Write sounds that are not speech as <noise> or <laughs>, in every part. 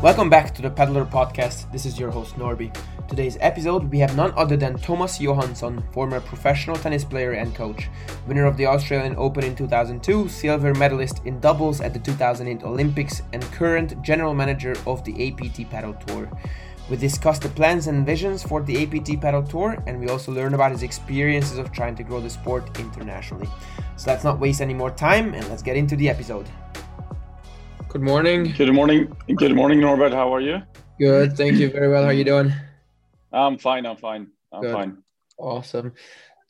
Welcome back to the Padlr Podcast. This is your host Norby. Today's episode, we have none other than Thomas Johansson, former professional tennis player and coach, winner of the Australian Open in 2002, silver medalist in doubles at the 2008 Olympics, and current general manager of the APT Padel Tour. We discuss the plans and visions for the APT Padel Tour, and we also learn about his experiences of trying to grow the sport internationally. So let's not waste any more time and let's get into the episode. Good morning. Good morning. Good morning, Norbert. How are you? Good. Thank you very well. How are you doing? I'm fine. I'm fine. I'm Good. fine. Awesome.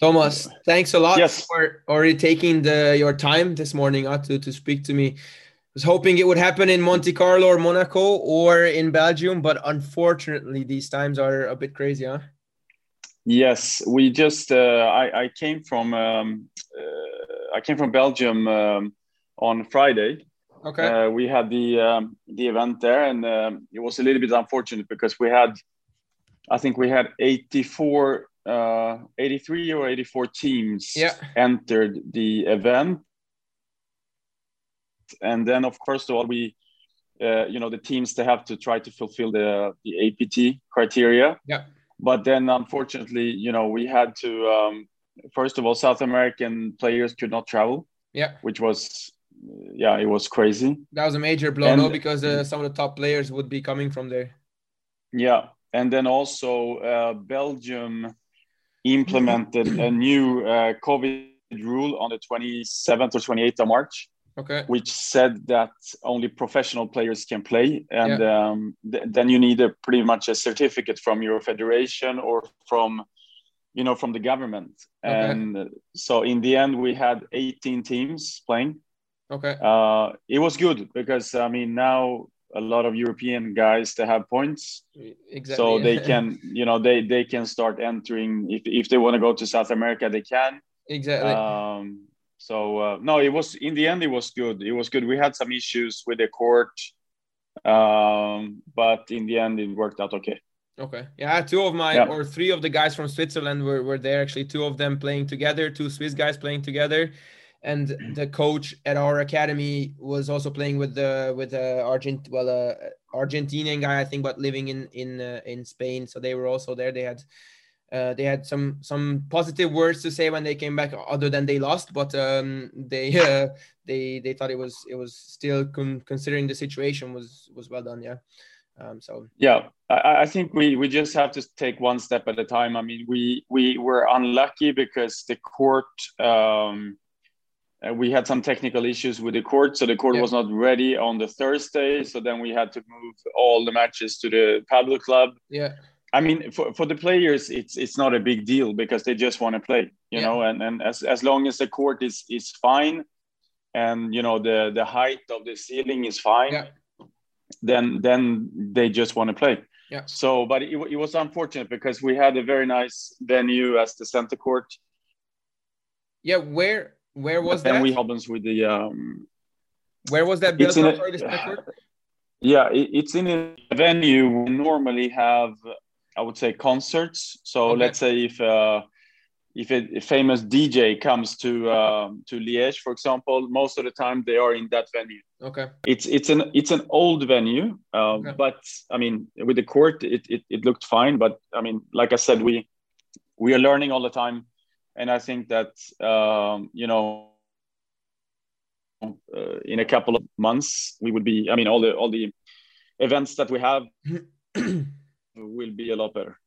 Thomas, thanks a lot yes. for already taking the your time this morning uh, to, to speak to me. I was hoping it would happen in Monte Carlo or Monaco or in Belgium, but unfortunately these times are a bit crazy, huh? Yes, we just uh, I, I came from um, uh, I came from Belgium um, on Friday Okay. Uh, we had the um, the event there, and um, it was a little bit unfortunate because we had, I think we had 84, uh, 83 or 84 teams yeah. entered the event, and then of course all we, uh, you know, the teams they have to try to fulfill the the APT criteria. Yeah. But then unfortunately, you know, we had to. Um, first of all, South American players could not travel. Yeah. Which was yeah, it was crazy. That was a major blow, and, no, because uh, some of the top players would be coming from there. Yeah, and then also uh, Belgium implemented <clears throat> a new uh, COVID rule on the 27th or 28th of March. Okay. Which said that only professional players can play, and yeah. um, th- then you need a pretty much a certificate from your federation or from, you know, from the government. Okay. And so in the end, we had 18 teams playing Okay. Uh, it was good because I mean now a lot of European guys they have points, exactly. so they can <laughs> you know they they can start entering if if they want to go to South America they can. Exactly. Um, so uh, no, it was in the end it was good. It was good. We had some issues with the court, um, but in the end it worked out okay. Okay. Yeah, two of my yeah. or three of the guys from Switzerland were, were there actually. Two of them playing together, two Swiss guys playing together and the coach at our academy was also playing with the with the Argent well uh, Argentinian guy I think but living in in uh, in Spain. So they were also there. They had uh, they had some some positive words to say when they came back other than they lost. But um, they <laughs> uh, they they thought it was it was still con- considering the situation was was well done. Yeah. Um, so yeah. I, I think we we just have to take one step at a time. I mean we we were unlucky because the court um, uh, we had some technical issues with the court, so the court yeah. was not ready on the Thursday. So then we had to move all the matches to the paddle club. Yeah. I mean, for, for the players, it's it's not a big deal because they just want to play, you yeah. know. And and as as long as the court is is fine, and you know the the height of the ceiling is fine, yeah. then then they just want to play. Yeah. So, but it, it was unfortunate because we had a very nice venue as the center court. Yeah, where where was that? And we happens with the. Um, Where was that built? Sorry, uh, yeah, it, it's in a venue. We normally have, I would say, concerts. So okay. let's say if uh, if a, a, famous DJ comes to uh, to Liège, for example, most of the time they are in that venue. Okay. It's it's an it's an old venue, uh, okay. but I mean, with the court, it, it it looked fine. But I mean, like I said, we we are learning all the time and I think that um, you know uh, in a couple of months we would be. I mean, all the all the events that we have <clears throat> will be a lot better.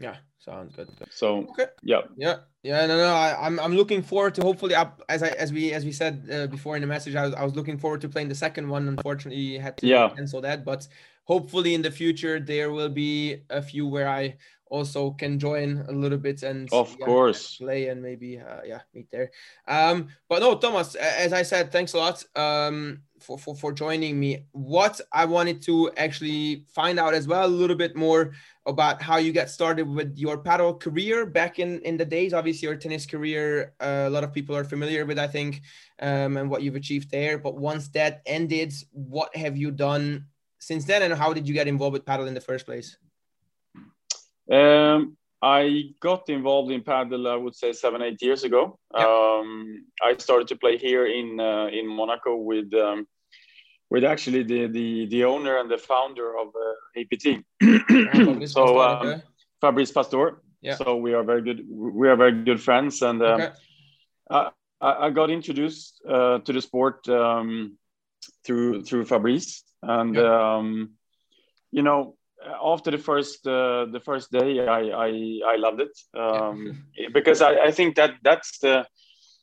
Yeah, sounds good. So okay. yeah, yeah, yeah. No, no. I, am I'm, I'm looking forward to hopefully up as I as we as we said uh, before in the message. I was I was looking forward to playing the second one. Unfortunately, had to yeah. cancel that, but hopefully in the future there will be a few where I also can join a little bit and of course. play and maybe uh, yeah meet there. Um but no thomas as i said thanks a lot um for, for for joining me. What i wanted to actually find out as well a little bit more about how you got started with your paddle career back in in the days. Obviously your tennis career uh, a lot of people are familiar with i think um and what you've achieved there. But once that ended what have you done since then and how did you get involved with paddle in the first place um, I got involved in paddle, I would say seven, eight years ago. Yep. Um, I started to play here in uh, in Monaco with um, with actually the the the owner and the founder of uh, APT. <clears throat> So um. Fabrice Pastor. Yeah. So we are very good. We are very good friends, and um, okay. I, I got introduced uh, to the sport um, through through Fabrice, and yeah. um, you know, after the first uh, the first day, I I, I loved it um, yeah. <laughs> because I, I think that that's the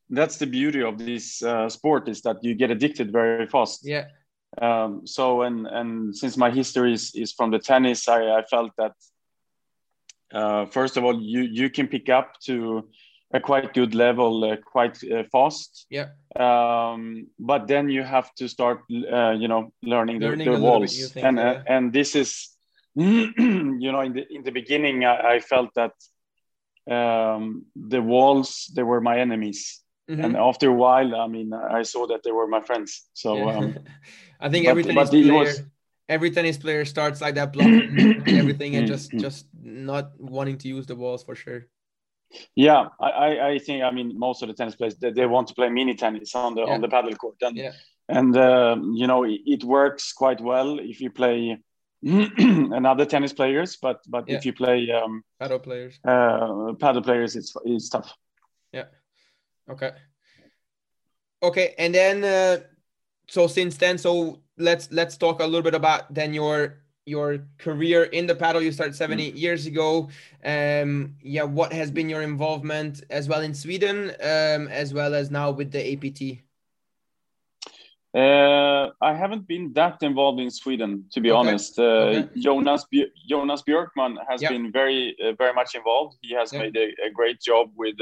that's the beauty of this uh, sport is that you get addicted very fast. Yeah. Um, so and and since my history is, is from the tennis, I, I felt that uh, first of all you you can pick up to a quite good level uh, quite uh, fast. Yeah. Um, but then you have to start, uh, you know, learning, learning the, the walls, think, and yeah. and this is, <clears throat> you know, in the in the beginning, I, I felt that um, the walls they were my enemies. Mm-hmm. And after a while, I mean, I saw that they were my friends. So yeah. um, <laughs> I think every tennis player, was... every tennis player starts like that, blocking everything, and <clears throat> just just not wanting to use the walls for sure. Yeah, I, I think I mean most of the tennis players they, they want to play mini tennis on the yeah. on the paddle court, and yeah. and um, you know it, it, works quite well if you play <clears throat> another tennis players, but but yeah. if you play um, paddle players, uh, paddle players, it's it's tough. Yeah. Okay. Okay, and then uh, so since then, so let's let's talk a little bit about then your your career in the paddle. You started seven mm-hmm. eight years ago. Um, yeah, what has been your involvement as well in Sweden, um, as well as now with the APT? Uh, I haven't been that involved in Sweden, to be okay. honest. Uh, okay. Jonas Jonas Björkman has yep. been very uh, very much involved. He has yep. made a, a, great job with,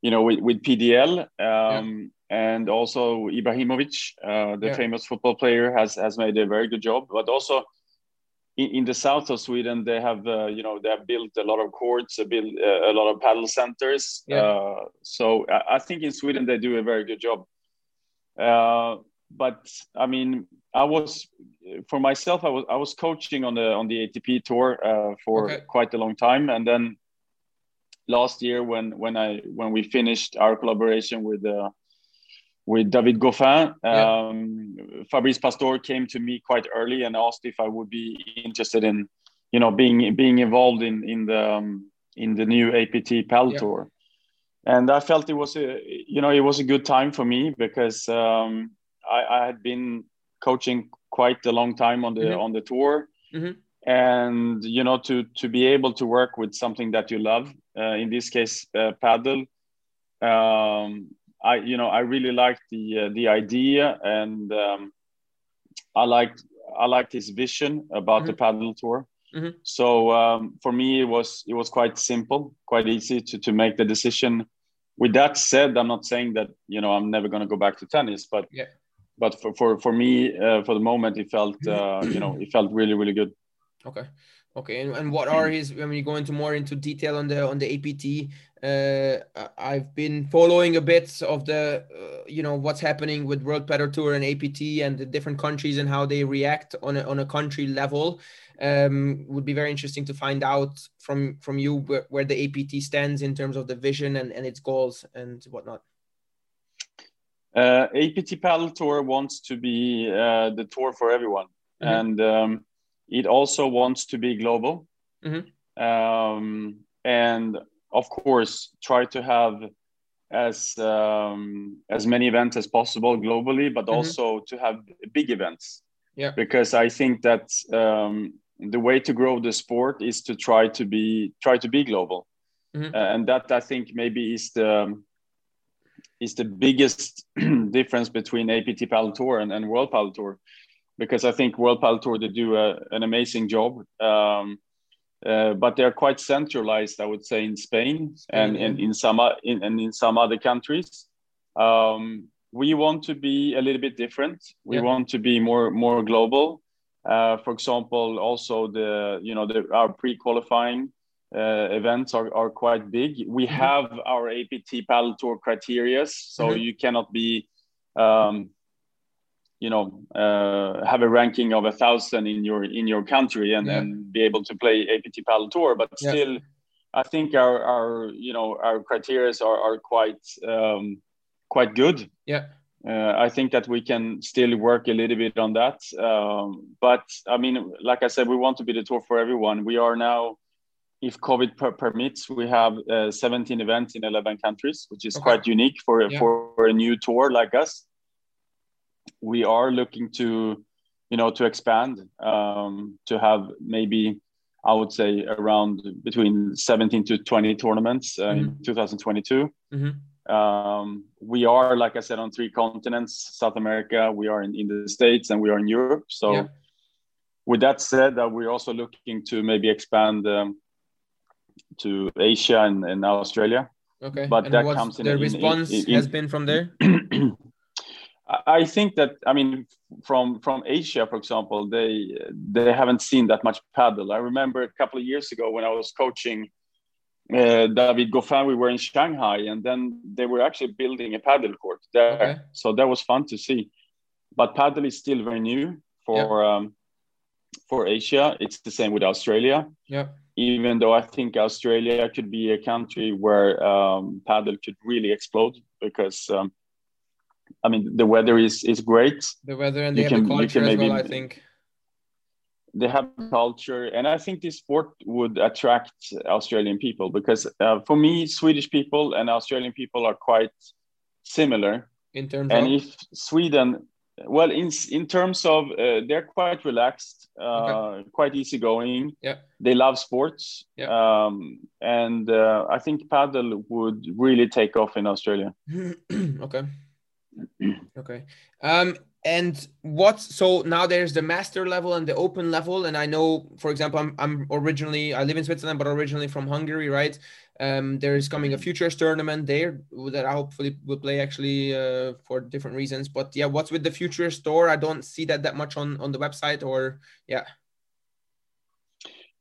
you know, with, with PDL. Um, yep and also Ibrahimovic, uh, the yeah. famous football player, has has made a very good job. But also in, in the south of Sweden, they have uh, you know they have built a lot of courts, built uh, a lot of paddle centers. Yeah. Uh, so I, I, think in Sweden they do a very good job. Uh, but I mean, I was for myself, I was I was coaching on the on the ATP tour uh, for okay. quite a long time, and then last year when when I when we finished our collaboration with uh, with David Goffin. Yeah. Um, Fabrice Pastor came to me quite early and asked if I would be interested in, you know, being being involved in in the um, in the new APT PAL yeah. tour. And I felt it was a, you know, it was a good time for me because um, I, I, had been coaching quite a long time on the mm-hmm. on the tour, mm-hmm. and you know, to to be able to work with something that you love, uh, in this case, uh, paddle. Um, I you know I really liked the uh, the idea and um, I liked I liked his vision about mm-hmm. the paddle tour. Mm-hmm. So um, for me, it was it was quite simple, quite easy to to make the decision. With that said, I'm not saying that you know I'm never going to go back to tennis, but yeah. but for for for me, uh, for the moment, it felt uh, you know it felt really really good. Okay, okay. And, and what are his? When you go into more into detail on the on the APT, uh, I've been following a bit of the, uh, you know, what's happening with World Padel Tour and APT and the different countries and how they react on a, on a country level. Um, would be very interesting to find out from from you where, where the APT stands in terms of the vision and, and its goals and whatnot. Uh, APT Padel Tour wants to be uh, the tour for everyone, mm-hmm. and um, it also wants to be global. Mm-hmm. Um, and of course, try to have as um, as many events as possible globally, but mm-hmm. also to have big events. Yeah. Because I think that um, the way to grow the sport is to try to be try to be global, mm-hmm. uh, and that I think maybe is the is the biggest <clears throat> difference between APT Padel Tour and, and World Padel Tour, because I think World Padel Tour they do a, an amazing job. Um, uh, but they're quite centralized, I would say, in Spain and, and in some in, and in some other countries. Um, we want to be a little bit different. We yeah. want to be more more global. Uh, for example, also the you know the, our pre-qualifying uh, events are, are quite big. We mm-hmm. have our APT padel tour criteria, so mm-hmm. you cannot be um, you know uh, have a ranking of a thousand in your in your country and then yeah. be able to play APT Padel Tour, but yeah. still, I think our our you know our criteria are are quite um, quite good. Yeah. uh, I think that we can still work a little bit on that. Um, but I mean, like I said, we want to be the tour for everyone. We are now, if COVID per- permits, we have uh, 17 events in 11 countries, which is okay. quite unique for yeah. for a new tour like us. We are looking to, you know, to expand, um, to have maybe I would say around between 17 to 20 tournaments uh, mm-hmm. in 2022. Mm-hmm. Um, we are, like I said, on three continents: South America, we are in, in the States, and we are in Europe. So, yeah. with that said, uh, we're also looking to maybe expand um, to Asia and, and, Australia. Okay, but and that comes in the in, response in, has been from there. <clears throat> <clears throat> I think that I mean from from Asia, for example, they they haven't seen that much paddle. I remember a couple of years ago when I was coaching uh, David Goffin, we were in Shanghai, and then they were actually building a paddle court there. Okay. So that was fun to see. But paddle is still very new for yeah. um, for Asia. It's the same with Australia. Yeah. Even though I think Australia could be a country where um, paddle could really explode because um, I mean the weather is is great. The weather and you they can, have the culture as maybe, well. I think they have culture and i think this sport would attract australian people because uh, for me swedish people and australian people are quite similar in terms and of... if sweden well in in terms of uh, they're quite relaxed uh, okay. quite easygoing yeah they love sports yeah. um, and uh, i think paddle would really take off in australia <clears throat> okay okay. Um and what so now there's the master level and the open level. And i know for example i'm, I'm originally i live in switzerland but originally from hungary right? Um, there is coming a futures tournament there that i hopefully will play actually uh, for different reasons. But yeah what's with the futures tour i don't see that that much on on the website or yeah.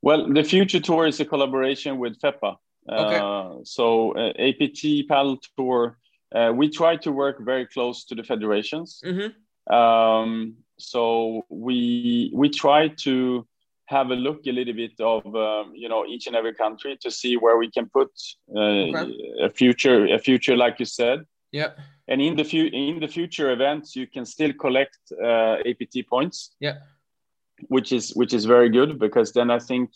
Well the future tour is a collaboration with FEPA okay. Uh, so uh, apt padel tour uh, we try to work very close to the federations mm-hmm um, so we we try to have a look a little bit of um, you know each and every country to see where we can put uh, okay. a future a future like you said. Yeah. And in the few in the future events, you can still collect uh, APT points. Yeah. Which is which is very good because then I think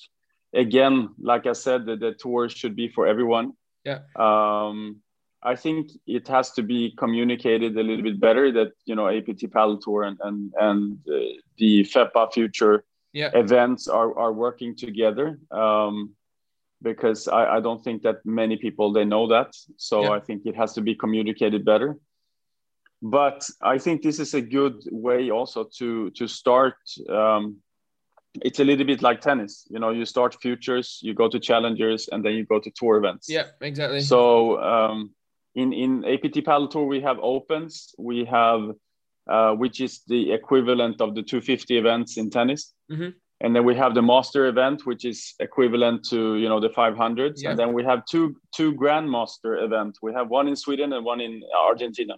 again, like I said, the, the tour should be for everyone. Yeah. Um, I think it has to be communicated a little bit better that you know APT Padel Tour and and and uh, the FEPA Future yeah. events are are working together. Um, because I, I don't think that many people they know that. So yeah. I think it has to be communicated better. But I think this is a good way also to to start. Um, it's a little bit like tennis. You know, you start futures, you go to challengers, and then you go to tour events. Yeah, exactly. So um, in in APT Padel Tour we have opens, we have uh, which is the equivalent of the 250 events in tennis. Mm-hmm. And then we have the master event, which is equivalent to you know the 500s. Yeah. And then we have two two grandmaster events. We have one in Sweden and one in Argentina.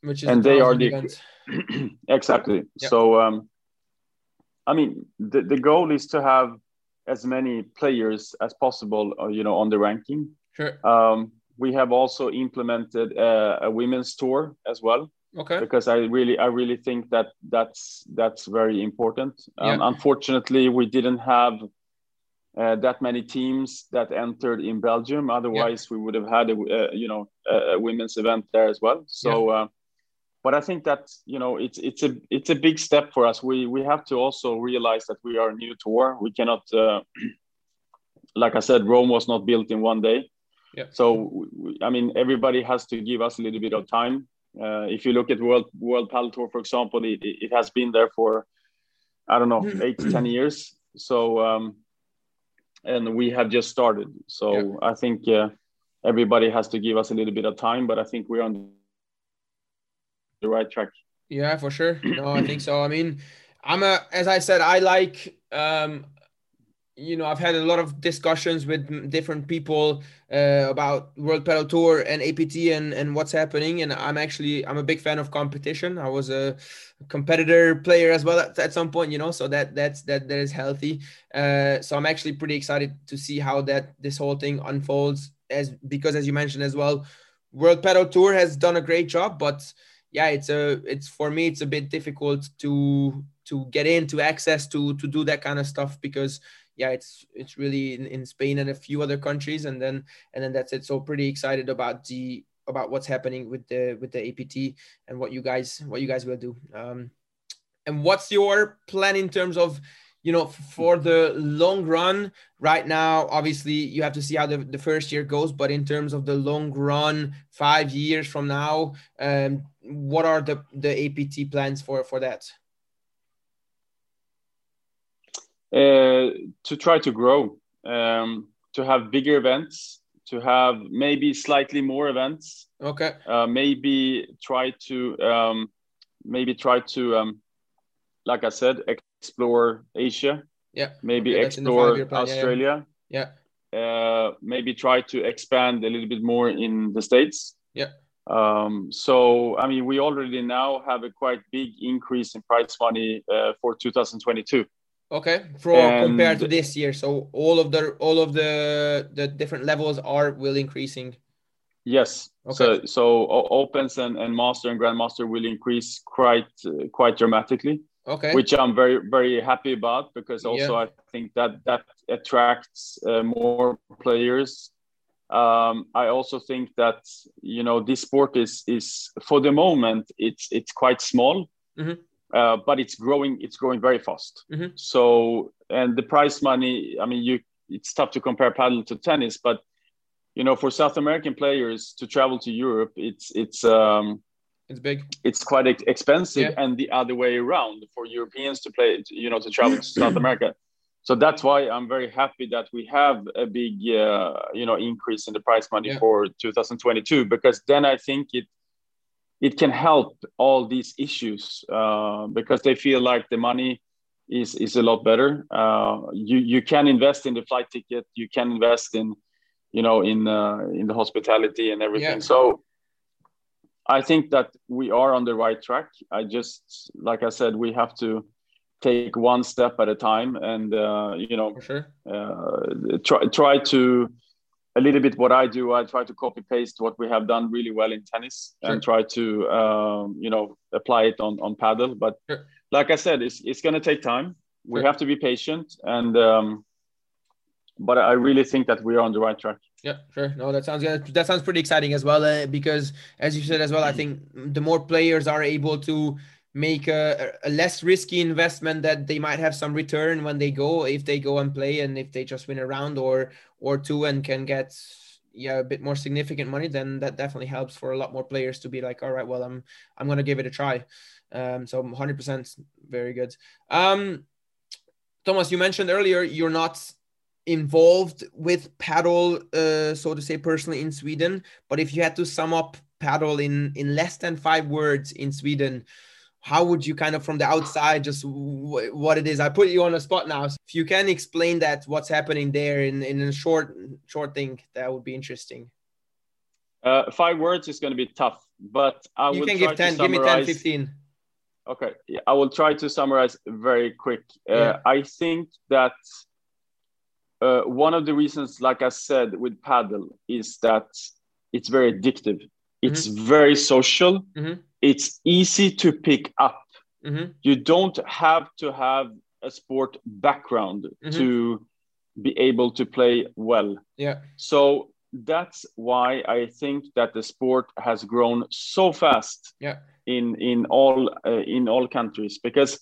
Which is and they are the <clears throat> exactly. Yeah. So um, I mean, the, the goal is to have as many players as possible, uh, you know, on the ranking. Sure. Um, we have also implemented a, a women's tour as well. Okay. Because i really i really think that that's that's very important. Um, yeah. unfortunately we didn't have uh, that many teams that entered in belgium. Otherwise yeah. we would have had a, uh, you know a, women's event there as well. So yeah. uh, but i think that you know it's it's a it's a big step for us. We we have to also realize that we are a new tour. We cannot uh, <clears throat> like i said rome was not built in one day yeah. So I mean, everybody has to give us a little bit of time. Uh, if you look at World World Padel Tour, for example, it, it has been there for I don't know eight to ten years. So um, and we have just started. So yeah. I think uh, everybody has to give us a little bit of time, but I think we're on the right track. Yeah, for sure. No, I think so. I mean, I'm a as I said, I like um, you know, I've had a lot of discussions with different people uh, about World Padel Tour and APT and, and what's happening. And I'm actually I'm a big fan of competition. I was a competitor player as well at, at some point, you know, so that that's that that is healthy. Uh, so I'm actually pretty excited to see how that this whole thing unfolds as because as you mentioned as well, World Padel Tour has done a great job, but yeah, it's a it's for me it's a bit difficult to to get into access to to do that kind of stuff because yeah, it's it's really in, in Spain and a few other countries, and then and then that's it. So pretty excited about the about what's happening with the with the APT and what you guys what you guys will do. Um, and what's your plan in terms of you know for the long run right now obviously you have to see how the, the first year goes but in terms of the long run five years from now um, what are the the apt plans for for that uh, to try to grow um, to have bigger events to have maybe slightly more events okay uh, maybe try to um, maybe try to um, like i said explore Asia. Yeah. Maybe okay, explore Australia. Yeah. yeah. Uh, maybe try to expand a little bit more in the States. Yeah. Um, so, I mean, we already now have a quite big increase in prize money uh, for 2022. Okay, for and, compared to this year, so all of the all of the the different levels are will increasing. Yes. Okay. So so opens and, and master and grandmaster will increase quite uh, quite dramatically okay which i'm very very happy about because also yeah. i think that that attracts uh, more players um, i also think that you know this sport is is for the moment it's it's quite small mm-hmm. Uh, but it's growing it's growing very fast mm-hmm. so and the prize money i mean you it's tough to compare paddle to tennis but you know for south american players to travel to europe it's it's um it's big. It's quite expensive, yeah. and the other way around for Europeans to play, you know, to travel to South <clears throat> America. So that's why I'm very happy that we have a big, uh, you know, increase in the prize money yeah. for 2022 because then I think it it can help all these issues uh, because they feel like the money is is a lot better. Uh, you you can invest in the flight ticket, you can invest in, you know, in uh, in the hospitality and everything. Yeah. So I think that we are on the right track. I just, like I said, we have to take one step at a time, and uh, you know, sure. uh, try try to a little bit what I do. I try to copy paste what we have done really well in tennis, sure. and try to um, you know apply it on on paddle. But sure. like I said, it's it's going to take time. We have to be patient, and um, but I really think that we are on the right track. Yeah, sure. No, that sounds good. That sounds pretty exciting as well. Uh, because as you said as well, I think the more players are able to make a, a, less risky investment that they might have some return when they go if they go and play and if they just win a round or or two and can get yeah a bit more significant money then that definitely helps for a lot more players to be like all right well i'm i'm gonna give it a try um so 100% very good um thomas you mentioned earlier you're not involved with paddle, uh, so to say, personally in Sweden. But if you had to sum up paddle in in less than five words in Sweden, how would you kind of from the outside just w- what it is? I put you on a spot now. So if you can explain that, what's happening there in in a short short thing, that would be interesting. Uh, five words is going to be tough, but I you will can give 10 give me 10 15 okay i will try to summarize very quick uh, yeah. i think that uh, one of the reasons, like I said, with paddle is that it's very addictive. It's mm-hmm. very social. Mm-hmm. It's easy to pick up. Mm-hmm. You don't have to have a sport background mm-hmm. to be able to play well. Yeah. So that's why I think that the sport has grown so fast. Yeah. In in all uh, in all countries because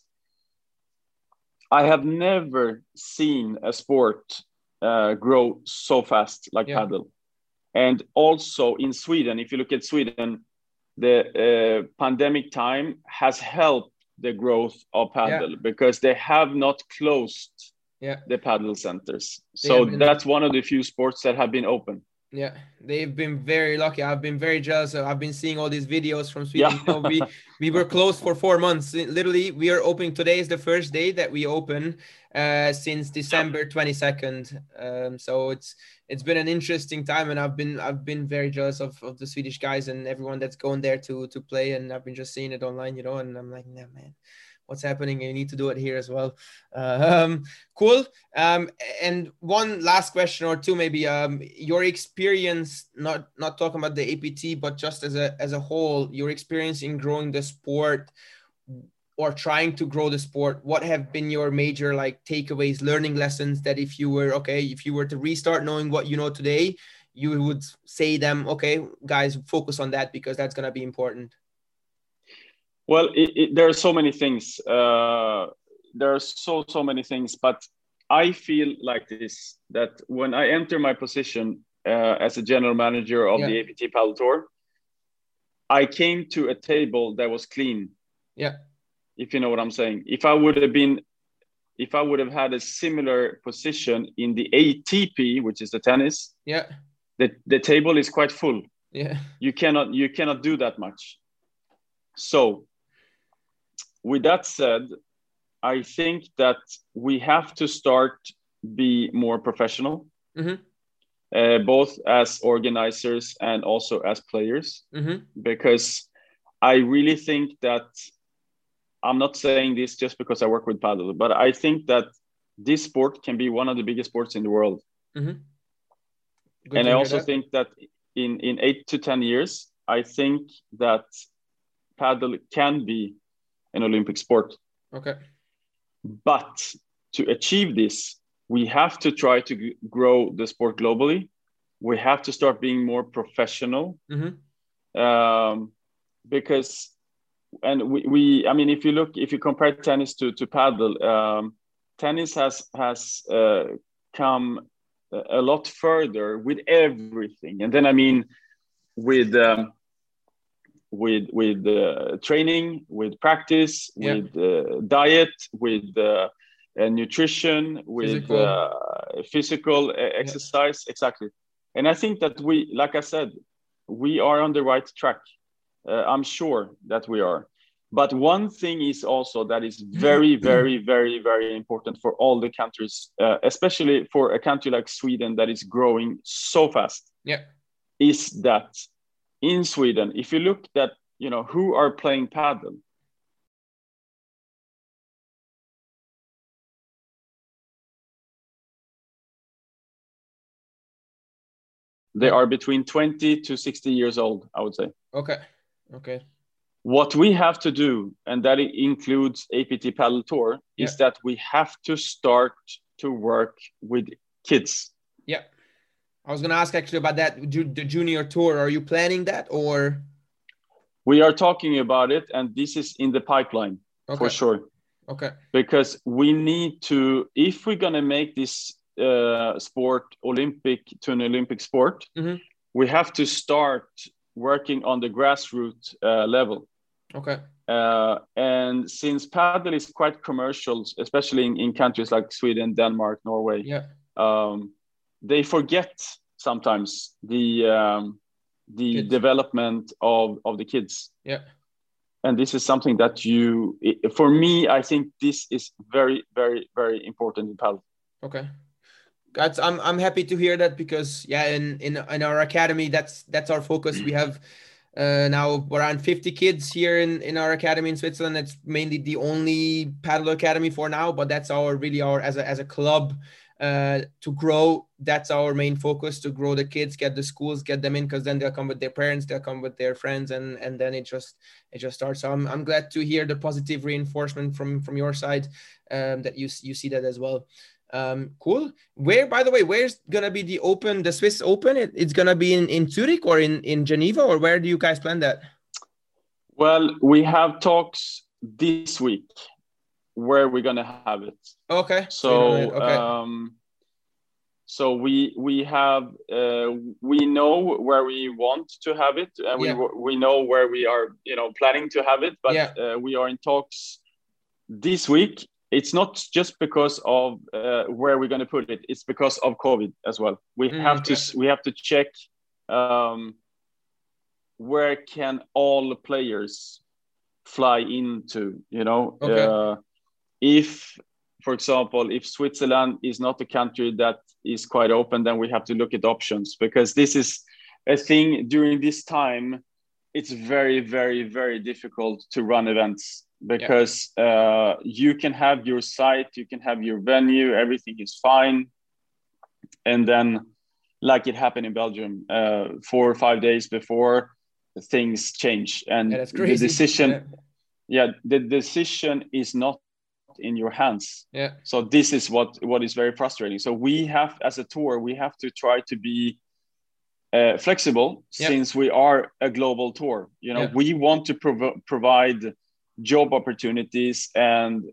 I have never seen a sport uh, grow so fast like yeah. paddle. And also in Sweden, if you look at Sweden, the uh, pandemic time has helped the growth of paddle yeah. because they have not closed yeah. the paddle centers. so that's one of the few sports that have been open. Yeah, they've been very lucky. I've been very jealous. I've been seeing all these videos from Sweden. Yeah. You know, we <laughs> we were closed for four months. Literally, we are opening. Today is the first day that we open, uh, since December 22nd. Um, so it's it's been an interesting time, and I've been I've been very jealous of, of the Swedish guys and everyone that's going there to to play, and I've been just seeing it online, you know, and I'm like, nah, man, what's happening? You need to do it here as well. Um, cool. Um, and one last question or two, maybe. Um, your experience, not not talking about the APT, but just as a as a whole, your experience in growing the sport or trying to grow the sport what have been your major like takeaways learning lessons that if you were okay if you were to restart knowing what you know today you would say them okay guys focus on that because that's going to be important well it, it, there are so many things uh, there are so so many things but i feel like this that when i enter my position uh, as a general manager of yeah. the apt padel tour i came to a table that was clean yeah if you know what I'm saying. If I would have been, if I would have had a similar position in the ATP, which is the tennis, yeah, the the table is quite full. Yeah, you cannot you cannot do that much. So, with that said, I think that we have to start be more professional. Mm-hmm. Uh, both as organizers and also as players, mm-hmm. because I really think that I'm not saying this just because I work with paddle, but I think that this sport can be one of the biggest sports in the world. Mm-hmm. And I also that. think that in, in eight to 10 years, I think that paddle can be an Olympic sport. Okay. But to achieve this, we have to try to g- grow the sport globally. We have to start being more professional. Mm-hmm. Um, because and we, we, I mean, if you look, if you compare tennis to to paddle, um, tennis has has uh, come a lot further with everything, and then I mean, with um, with with uh, training, with practice, yeah. with uh, diet, with uh, nutrition, with physical, uh, physical exercise, yeah. exactly. And I think that we, like I said, we are on the right track. Uh, I'm sure that we are. But one thing is also that is <clears throat> very, very, very, very important for all the countries, uh, especially for a country like Sweden that is growing so fast. Yeah, is that in Sweden, if you look at you know who are playing paddle, they are between 20 to 60 years old i would say okay Okay. What we have to do, and that includes APT padel Tour, yeah. is that we have to start to work with kids. Yeah. I was going to ask actually about that. The junior tour, are you planning that or? We are talking about it, and this is in the pipeline okay. for sure. Okay. Because we need to, if we're going to make this uh, sport Olympic to an Olympic sport, mm-hmm. we have to start working on the grassroots uh, level. Okay. Uh, and since paddle is quite commercial, especially in, in countries like Sweden, Denmark, Norway, yeah. um, they forget sometimes the um, the kids. development of, of the kids. Yeah. And this is something that you, for me, I think this is very, very, very important in paddle. Okay that's I'm I'm happy to hear that because yeah, in in in our academy, that's that's our focus. We have uh, now around 50 kids here in in our academy in Switzerland. It's mainly the only paddle academy for now, but that's our really our as a as a club uh, to grow. That's our main focus to grow the kids, get the schools, get them in, because then they'll come with their parents, they'll come with their friends, and and then it just it just starts. So I'm I'm glad to hear the positive reinforcement from from your side um, that you you see that as well. Um, cool. Where, by the way, where's gonna be the Open, the Swiss Open? It, it's gonna be in in Zurich or in in Geneva, or where do you guys plan that? Well, we have talks this week where we're gonna have it. Okay. So, okay. um, so we we have uh, we know where we want to have it, and we yeah. we know where we are, you know, planning to have it, but yeah. uh, we are in talks this week it's not just because of uh, where we're going to put it it's because of covid as well we mm, have okay. to we have to check um, where can all the players fly into you know okay. uh, if for example, if Switzerland is not a country that is quite open, then we have to look at options because this is a thing during this time. It's very, very, very difficult to run events because yeah. uh, you can have your site, you can have your venue, everything is fine, and then, like it happened in Belgium, uh, four or five days before, things change, and the decision, yeah. yeah, the decision is not in your hands. Yeah. So this is what what is very frustrating. So we have, as a tour, we have to try to be uh, flexible yep. since we are a global tour. You know, we want to prov- provide job opportunities and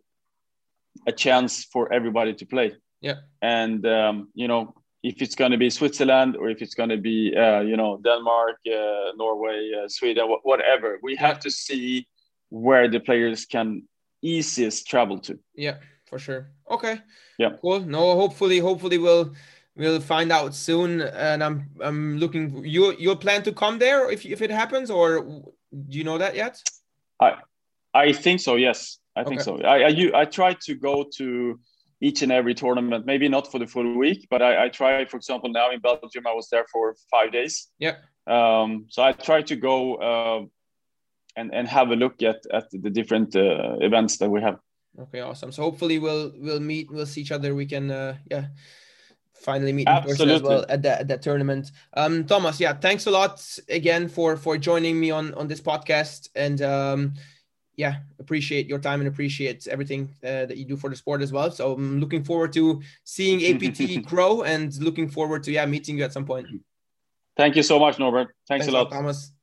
a chance for everybody to play. Yeah. And um, you know, if it's going to be Switzerland or if it's going to be uh, you know Denmark, uh, Norway, uh, Sweden, wh- whatever, we have to see where the players can easiest travel to. Yeah, for sure. Okay. Yeah. Cool. No, hopefully, hopefully we'll we'll find out soon. And I'm I'm looking. You you plan to come there if if it happens, or do you know that yet? I I think so. Yes, I think so. I, I I try to go to each and every tournament. Maybe not for the full week, but I, I try. For example, now in Belgium, I was there for five days. Yeah. Um. So I try to go uh, and and have a look at at the different uh, events that we have. Okay, awesome. So hopefully we'll we'll meet. We'll see each other. We can uh, yeah finally meet in Absolutely. person as well at that, at that tournament. Um, Thomas, yeah, thanks a lot again for for joining me on on this podcast, and um, yeah, appreciate your time and appreciate everything uh, that you do for the sport as well. So I'm looking forward to seeing <laughs> APT grow and looking forward to yeah meeting you at some point. Thank you so much, Norbert. Thanks, Thanks a lot, Thomas.